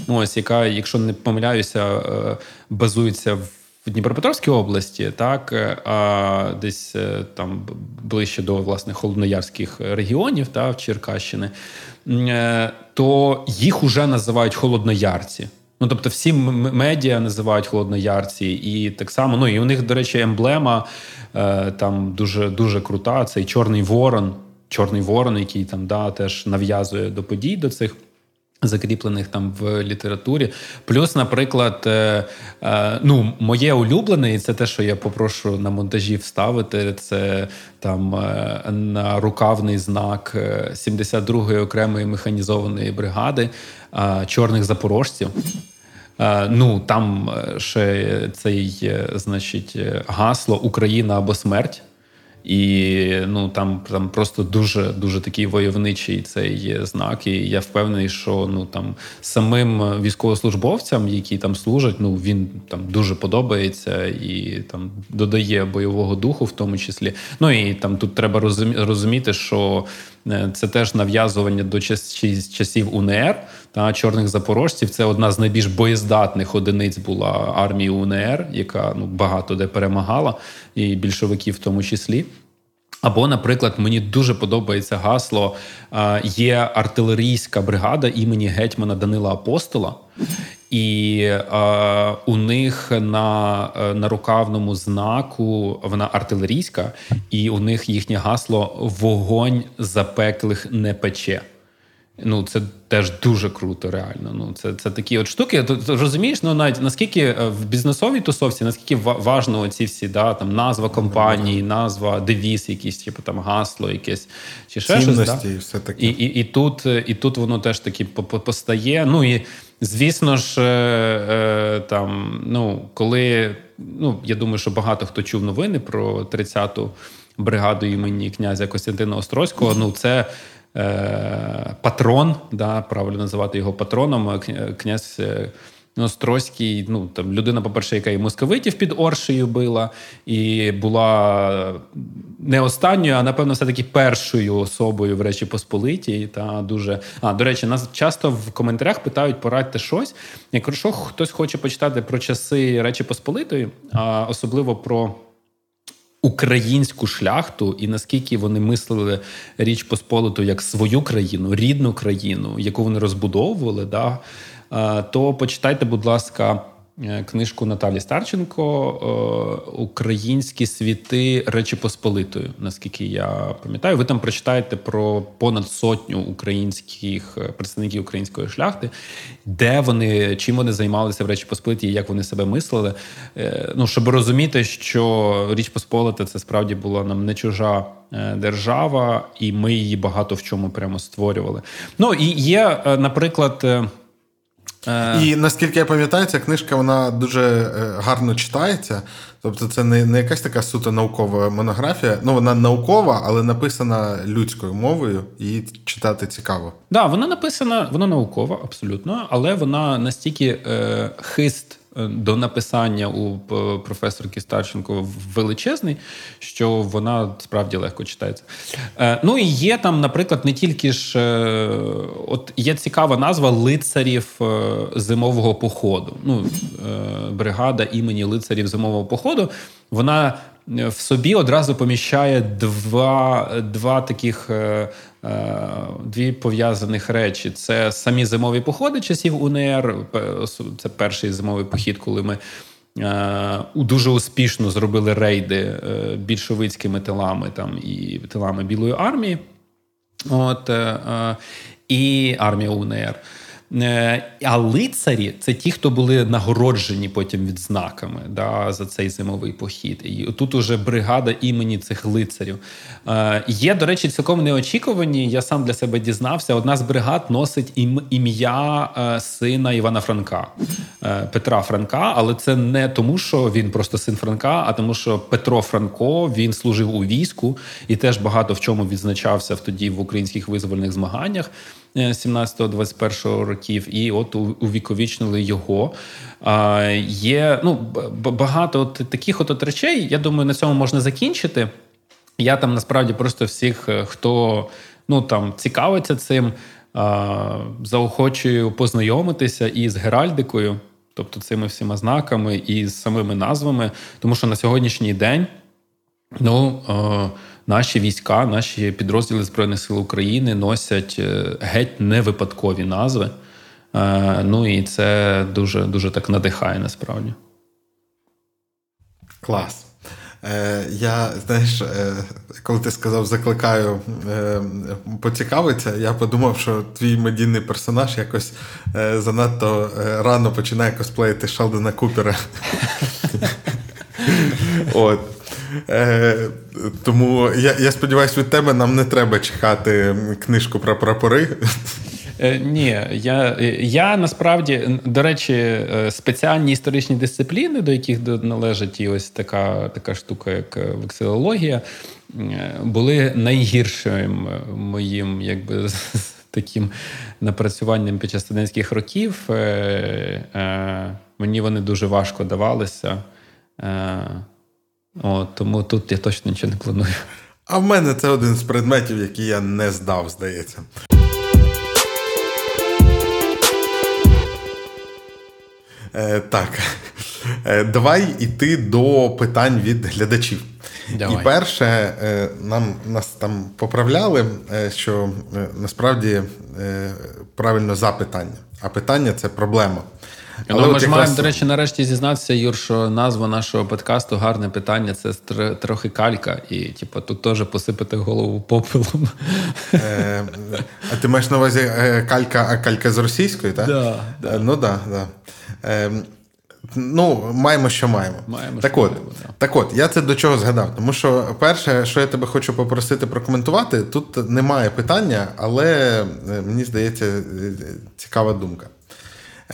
ось яка, якщо не помиляюся, е, базується в. В Дніпропетровській області, так а десь там ближче до власне холодноярських регіонів, та в Черкащини, то їх уже називають холодноярці. Ну, тобто, всі медіа називають холодноярці, і так само. Ну і у них, до речі, емблема е, там дуже дуже крута. Цей Чорний Ворон, Чорний Ворон, який там да, теж нав'язує до подій до цих. Закріплених там в літературі. Плюс, наприклад, е, е, ну, моє улюблене, і це те, що я попрошу на монтажі вставити, це там е, на рукавний знак 72-ї е, окремої механізованої бригади чорних запорожців. Ну там ще цей, значить, гасло Україна або смерть. І ну там там просто дуже дуже такий войовничий цей знак. І я впевнений, що ну там самим військовослужбовцям, які там служать, ну він там дуже подобається і там додає бойового духу, в тому числі. Ну і там тут треба розуміти, що Е, це теж нав'язування до часів УНР та чорних запорожців. Це одна з найбільш боєздатних одиниць була армії УНР, яка ну багато де перемагала, і більшовиків в тому числі. Або, наприклад, мені дуже подобається гасло: є артилерійська бригада імені гетьмана Данила Апостола, і е, у них на е, на рукавному знаку вона артилерійська, і у них їхнє гасло вогонь запеклих не пече. Ну, це теж дуже круто, реально. Ну, це це такі от штуки. Ти, ти розумієш, ну навіть наскільки е, в бізнесовій тусовці, наскільки важно ці всі да, там назва компанії, назва, девіз, якийсь, типу там гасло, якесь чи ще щось. Да? І все таке. І, і, і тут і тут воно теж таки постає. Ну і звісно ж, е, е, там, ну, коли ну, я думаю, що багато хто чув новини про 30-ту бригаду імені князя Костянтина Острозького. Ну, це. Е, патрон, да, правильно називати його патроном, князь е, Острозький, ну там людина, по-перше, яка і московитів під Оршею била, і була не останньою, а напевно, все-таки першою особою в Речі Посполитій. Та дуже а до речі, нас часто в коментарях питають порадьте щось. Якщо хтось хоче почитати про часи Речі Посполитої, а особливо про українську шляхту і наскільки вони мислили Річ Посполиту як свою країну, рідну країну, яку вони розбудовували, да, то почитайте, будь ласка. Е, книжку Наталі Старченко е, Українські світи Речі Посполитою. Наскільки я пам'ятаю, ви там прочитаєте про понад сотню українських е, представників української шляхти, де вони чим вони займалися в Речі Посполиті і як вони себе мислили. Ну щоб розуміти, що Річ Посполита це справді була нам не чужа. Держава, і ми її багато в чому прямо створювали. Ну і є, наприклад, Е. І наскільки я пам'ятаю, ця книжка вона дуже е, гарно читається. Тобто, це не не якась така суто наукова монографія. Ну, вона наукова, але написана людською мовою, її читати цікаво. Так, да, вона написана, вона наукова, абсолютно, але вона настільки е, хист до написання у професорки Старченко величезний, що вона справді легко читається. Е, ну і є там, наприклад, не тільки ж е, от є цікава назва лицарів зимового походу. Ну, бригада імені лицарів зимового походу. Вона в собі одразу поміщає два два таких е, е, дві пов'язаних речі: це самі зимові походи часів УНР. Це перший зимовий похід, коли ми. Е, дуже успішно зробили рейди більшовицькими тилами там і тилами Білої армії. От, і армія УНР. Е, а лицарі це ті, хто були нагороджені потім відзнаками да, за цей зимовий похід. І тут уже бригада імені цих лицарів. Е, є, до речі, цілком неочікувані. Я сам для себе дізнався. Одна з бригад носить ім, ім'я е, сина Івана Франка, Петра Франка. Але це не тому, що він просто син Франка, а тому, що Петро Франко він служив у війську і теж багато в чому відзначався в тоді в українських визвольних змаганнях. 17-21 років, і от увіковічнили його. Є ну, багато от таких от, речей. Я думаю, на цьому можна закінчити. Я там насправді просто всіх, е, хто ну там цікавиться цим, а, заохочую познайомитися із геральдикою, тобто цими всіма знаками і з самими назвами, тому що на сьогоднішній день ну. А, наші війська, наші підрозділи Збройних сил України носять е, геть не випадкові назви. Е, ну і це дуже дуже так надихає насправді. Клас. Е, Я, знаєш, е, коли ти сказав, закликаю е, поцікавитися, я подумав, що твій медійний персонаж якось е, занадто рано починає косплеїти Шелдона Купера. От. Е, Тому я я сподіваюся, від тебе нам не треба чекати книжку про прапори. Е, ні, я я насправді до речі, е, спеціальні історичні дисципліни, до яких належить і ось така така штука, як вексилологія, були найгіршим моїм, якби таким напрацюванням під час студентських років. Мені вони дуже важко давалися. О, Тому тут я точно нічого не планую. А в мене це один з предметів, який я не здав, здається. Е, Так. Е, Давай іти до питань від глядачів. Давай. І перше, е, нам нас там поправляли, е, що е, насправді правильно запитання, а питання це проблема. Але Ми ж маємо, до речі, нарешті зізнатися, Юр, що назва нашого подкасту гарне питання це трохи калька, і типу, тут теж посипати голову попелом. Е, А ти маєш на увазі е, калька, а калька з російської, так? Да, да. Ну так, да, да. Е, Ну, маємо, що маємо. Маємо, так що от, маємо, да. так от, я це до чого згадав. Тому що перше, що я тебе хочу попросити прокоментувати, тут немає питання, але мені здається, цікава думка.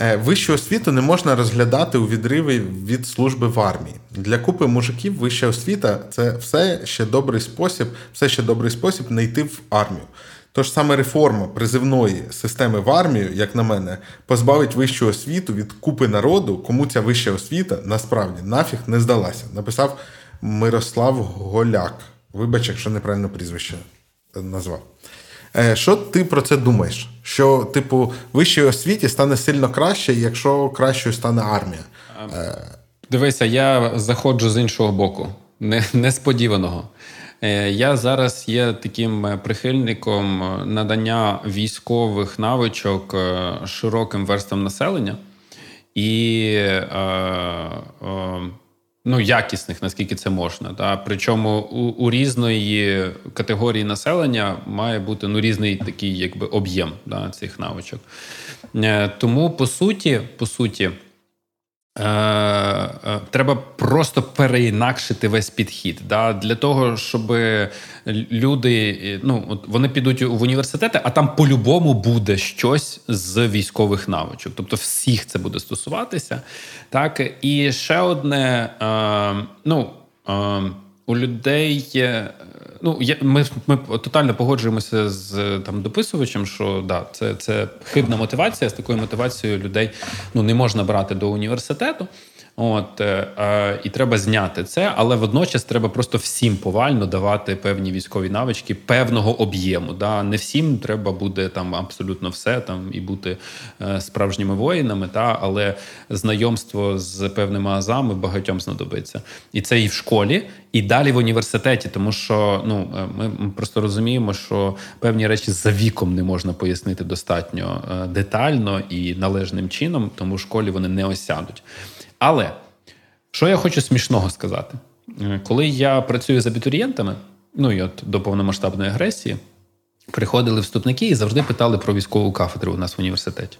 Е, вищу освіту не можна розглядати у відриві від служби в армії. Для купи мужиків вища освіта це все ще добрий спосіб, все ще добрий спосіб не йти в армію. Тож саме реформа призивної системи в армію, як на мене, позбавить вищу освіту від купи народу, кому ця вища освіта насправді нафіг не здалася. Написав Мирослав Голяк. Вибач, якщо неправильно прізвище назвав. Е, що ти про це думаєш? Що, типу, вищій освіті стане сильно краще, якщо кращою стане армія? Е, дивися, я заходжу з іншого боку, несподіваного. Е, я зараз є таким прихильником надання військових навичок широким верствам населення і. Е, е, ну, якісних, наскільки це можна. Та Причому у, у різної категорії населення має бути ну, різний такий якби об'єм да, цих навичок. Е, тому по суті, по суті. Е, е, треба просто переінакшити весь підхід Да? для того, щоб люди ну от вони підуть в університети, а там по-любому буде щось з військових навичок. Тобто всіх це буде стосуватися. Так і ще одне: е, ну у людей є. Ну, я, ми ми тотально погоджуємося з там дописувачем, що да, це це хибна мотивація. З такою мотивацією людей ну не можна брати до університету. От е, е, і треба зняти це, але водночас треба просто всім повально давати певні військові навички певного об'єму. Да? Не всім треба буде там абсолютно все там і бути е, справжніми воїнами, та але знайомство з певними азами багатьом знадобиться, і це і в школі, і далі в університеті, тому що ну е, ми просто розуміємо, що певні речі за віком не можна пояснити достатньо е, детально і належним чином, тому в школі вони не осядуть. Але що я хочу смішного сказати, е, коли я працюю з абітурієнтами, ну і от до повномасштабної агресії, приходили вступники і завжди питали про військову кафедру у нас в університеті.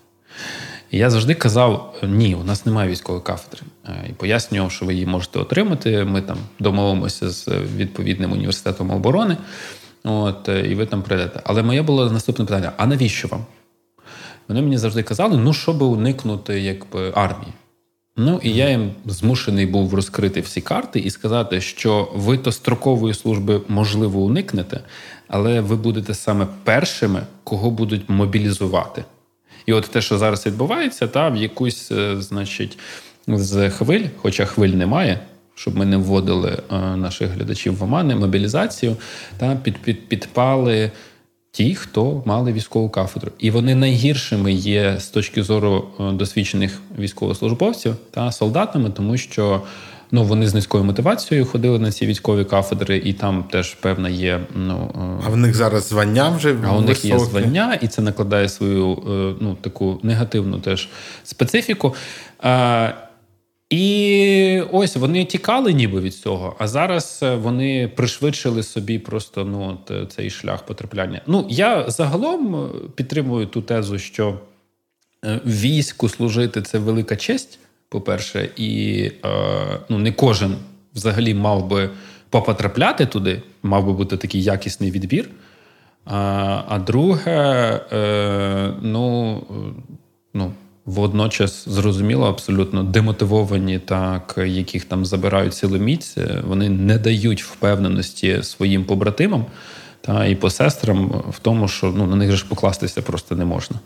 І я завжди казав: ні, у нас немає військової кафедри. І пояснював, що ви її можете отримати. Ми там домовимося з відповідним університетом оборони. От, І ви там прийдете. Але моє було наступне питання: а навіщо вам? Вони мені завжди казали, ну, щоб уникнути якби, армії. Ну і я їм змушений був розкрити всі карти і сказати, що ви то строкової служби можливо уникнете, але ви будете саме першими, кого будуть мобілізувати. І от те, що зараз відбувається, та в якусь, е, значить, з хвиль, хоча хвиль немає, щоб ми не вводили е, наших глядачів в омани, мобілізацію, та під, під, підпали ті, хто мали військову кафедру. І вони найгіршими є з точки зору е, досвідчених військовослужбовців та солдатами, тому що. Ну, вони з низькою мотивацією ходили на ці військові кафедри, і там теж певна є. Ну е, а в них зараз звання вже а у них є звання, і це накладає свою е, ну таку негативну теж специфіку. І ось вони тікали ніби від цього, а зараз е, вони пришвидшили собі просто ну е, цей шлях потрапляння. Ну я загалом е, підтримую ту тезу, що війську служити це велика честь. По-перше, і ну не кожен взагалі мав би попотрапляти туди, мав би бути такий якісний відбір. А а друге, ну водночас зрозуміло, абсолютно демотивовані, так яких там забирають силоміць, вони не дають впевненості своїм побратимам та і по сестрам в тому, що ну на них ж покластися просто не можна.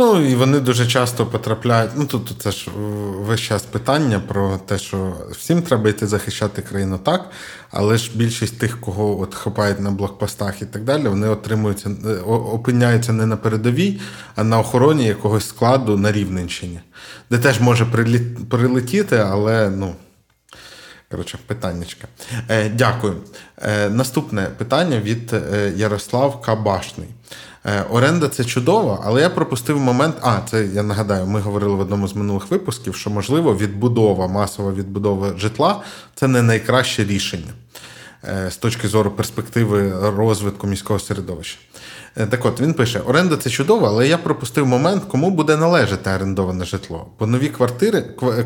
Ну і вони дуже часто потрапляють. Ну тут це ж весь час питання про те, що всім треба йти захищати країну так, але ж більшість тих, кого от хапають на блокпостах і так далі, вони отримуються, е, опиняються не на передовій, а на охороні якогось складу на Рівненщині, де теж може прилетіти, але ну. Коротше, питаннячка. Е, Дякую. Е, Наступне питання від е, Ярослав Кабашний. Е, оренда це чудово, але я пропустив момент. А, це я нагадаю, ми говорили в одному з минулих випусків, що можливо відбудова, масова відбудова житла це не найкраще рішення е, з точки зору перспективи розвитку міського середовища. Е, так от він пише: оренда це чудово, але я пропустив момент, кому буде належати орендоване житло. Бо нові квартири,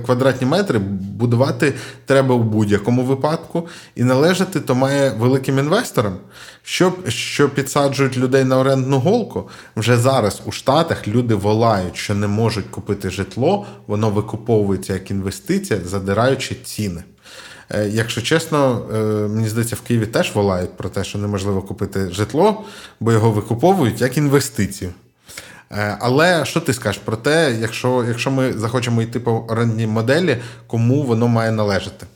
квадратні метри будувати треба у будь-якому випадку, і належати то має великим інвесторам, що, що підсаджують людей на орендну голку. Вже зараз у Штатах люди волають, що не можуть купити житло, воно викуповується як інвестиція, задираючи ціни. Е, якщо чесно, е, мені здається, в Києві теж волають про те, що неможливо купити житло, бо його викуповують як інвестицію. Е, але що ти скажеш про те, якщо якщо ми захочемо йти по орендній моделі, кому воно має належати?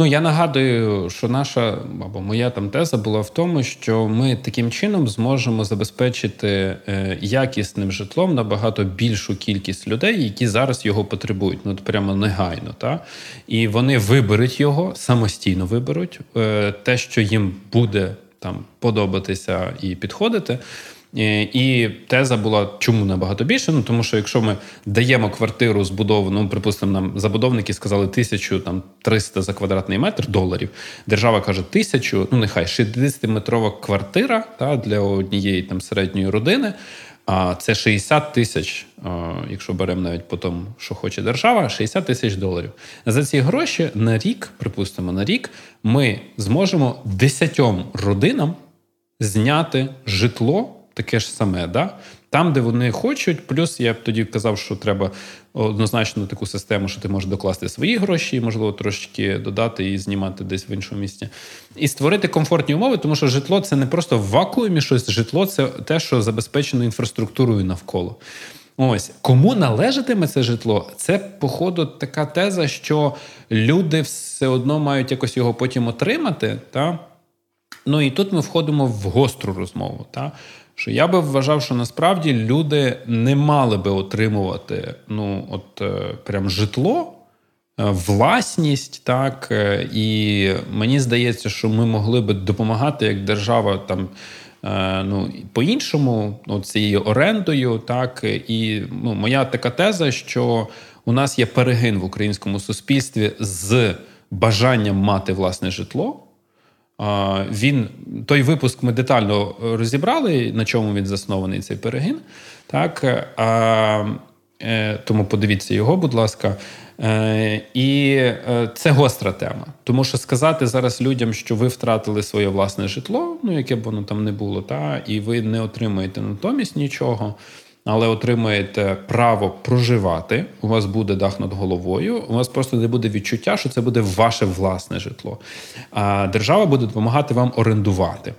Ну я нагадую, що наша або моя там теза була в тому, що ми таким чином зможемо забезпечити е, якісним житлом набагато більшу кількість людей, які зараз його потребують. Ну прямо негайно. Та? І вони виберуть його самостійно виберуть е, те, що їм буде там подобатися і підходити. Е, і теза була чому набагато більше? Ну тому що якщо ми даємо квартиру збудовану, ну, припустимо, нам забудовники сказали тисячу там 300 за квадратний метр доларів. Держава каже, тисячу, ну нехай 60-метрова квартира та для однієї там середньої родини. А це 60 тисяч, якщо беремо навіть по тому, що хоче держава, 60 тисяч доларів. За ці гроші на рік, припустимо, на рік ми зможемо десятьом родинам зняти житло таке ж саме, да? там, де вони хочуть. Плюс я б тоді казав, що треба однозначно таку систему, що ти можеш докласти свої гроші, і, можливо, трошки додати і знімати десь в іншому місці, і створити комфортні умови, тому що житло це не просто в вакуумі щось, житло це те, що забезпечено інфраструктурою навколо. Ось кому належатиме це житло, це походу така теза, що люди все одно мають якось його потім отримати. Та? Ну і тут ми входимо в гостру розмову. Та? Що я би вважав, що насправді люди не мали би отримувати ну, от е, прям житло, е, власність, так, е, і мені здається, що ми могли би допомагати як держава там. Ну, по-іншому, ну, цією орендою, так і ну, моя така теза, що у нас є перегин в українському суспільстві з бажанням мати власне житло. Він той випуск ми детально розібрали, на чому він заснований цей перегін. Так, а, е, Тому подивіться його, будь ласка. Е, і е, це гостра тема. Тому що сказати зараз людям, що ви втратили своє власне житло, ну яке б воно там не було, та, і ви не отримуєте натомість нічого але отримаєте право проживати. У вас буде дах над головою. У вас просто не буде відчуття, що це буде ваше власне житло. А держава буде допомагати вам орендувати.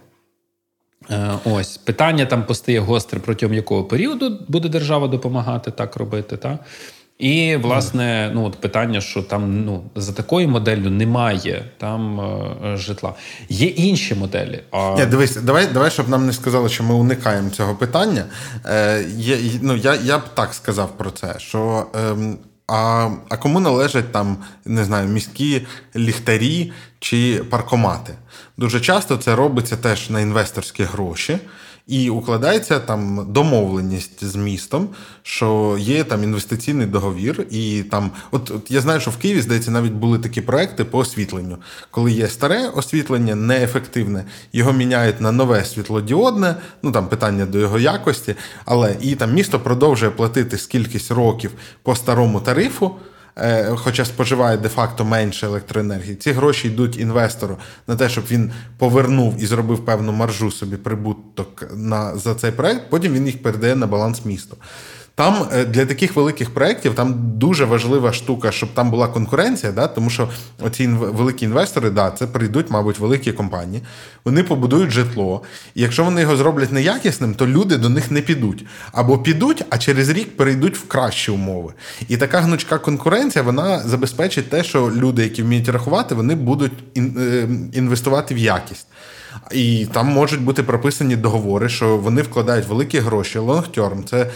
Е, ось питання там постає гостре протягом якого періоду буде держава допомагати так робити. так? І власне, ну от питання, що там ну за такою моделлю немає там е, житла. Є інші моделі. А... Ні, дивись, давай, давай, щоб нам не сказали, що ми уникаємо цього питання. Е, є, ну, Я я б так сказав про це, що е, а а кому належать там не знаю, міські ліхтарі чи паркомати? Дуже часто це робиться теж на інвесторські гроші. І укладається там домовленість з містом, що є там інвестиційний договір, і там, от, от я знаю, що в Києві здається, навіть були такі проекти по освітленню, коли є старе освітлення, неефективне, його міняють на нове світлодіодне, ну там питання до його якості, але і там місто продовжує платити скількись років по старому тарифу. Е, хоча споживає де-факто менше електроенергії. Ці гроші йдуть інвестору на те, щоб він повернув і зробив певну маржу собі прибуток на за цей проект. Потім він їх передає на баланс місту. Там е, для таких великих проєктів там дуже важлива штука, щоб там була конкуренція, да, тому що оці великі інвестори, да, це прийдуть, мабуть, великі компанії, вони побудують житло. І якщо вони його зроблять неякісним, то люди до них не підуть. Або підуть, а через рік перейдуть в кращі умови. І така гнучка конкуренція вона забезпечить те, що люди, які вміють рахувати, вони будуть е, інвестувати в якість. І там можуть бути прописані договори, що вони вкладають великі гроші, лонгтерм, це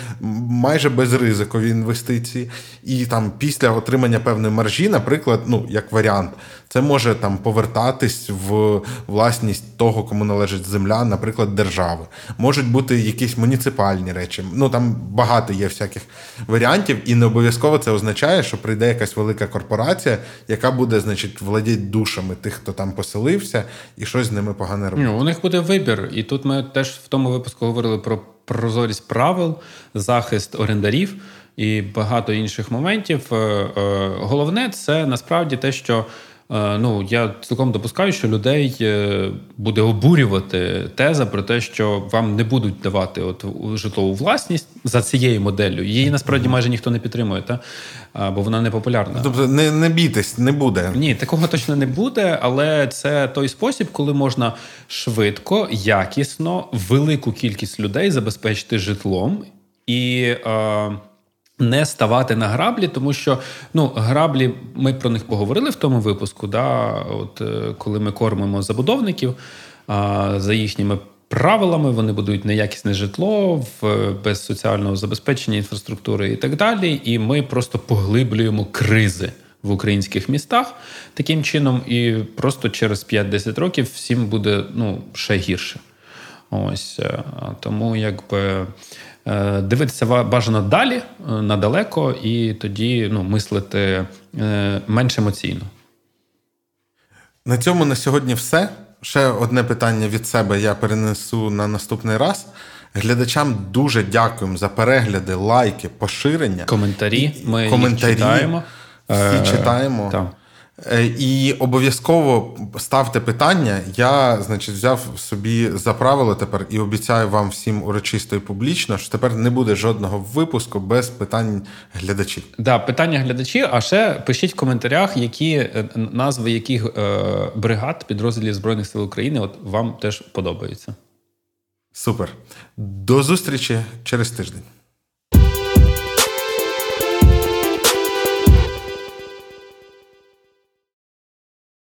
майже безризикові інвестиції. І там після отримання певної маржі, наприклад, ну як варіант, це може там повертатись в власність того, кому належить земля, наприклад, держави. Можуть бути якісь муніципальні речі. Ну там багато є всяких варіантів, і не обов'язково це означає, що прийде якась велика корпорація, яка буде, значить, владіти душами тих, хто там поселився, і щось з ними погане робити. Ну, У них буде вибір, і тут ми теж в тому випуску говорили про прозорість правил, захист орендарів. І багато інших моментів. Е, е, головне це насправді те, що ну я цілком допускаю, що людей е, буде обурювати теза про те, що вам не будуть давати от житлову власність за цією моделлю. Її насправді майже ніхто не підтримує, та бо вона не популярна. Тобто не не бійтесь, не буде. Ні, такого точно не буде, але це той спосіб, коли можна швидко, якісно, велику кількість людей забезпечити житлом і. Е, не ставати на граблі, тому що ну граблі, ми про них поговорили в тому випуску. Да, от е, коли ми кормимо забудовників а, за їхніми правилами, вони будують неякісне житло в без соціального забезпечення інфраструктури і так далі. І ми просто поглиблюємо кризи. В українських містах таким чином, і просто через 5-10 років всім буде ну ще гірше. Ось е, тому, якби Е, дивитися бажано далі, е, надалеко, і тоді ну, мислити е, менш емоційно. На цьому на сьогодні все. Ще одне питання від себе я перенесу на наступний раз. Глядачам дуже дякуємо за перегляди, лайки, поширення. Коментарі. Ми коментарі. їх читаємо. Всі читаємо. Е, і обов'язково ставте питання. Я, значить, взяв собі за правило тепер і обіцяю вам всім урочисто і публічно, що тепер не буде жодного випуску без питань глядачів. Да, питання глядачів. А ще пишіть в коментарях, які е, назви яких е, бригад підрозділів збройних сил України от вам теж подобаються. Супер. До зустрічі через тиждень.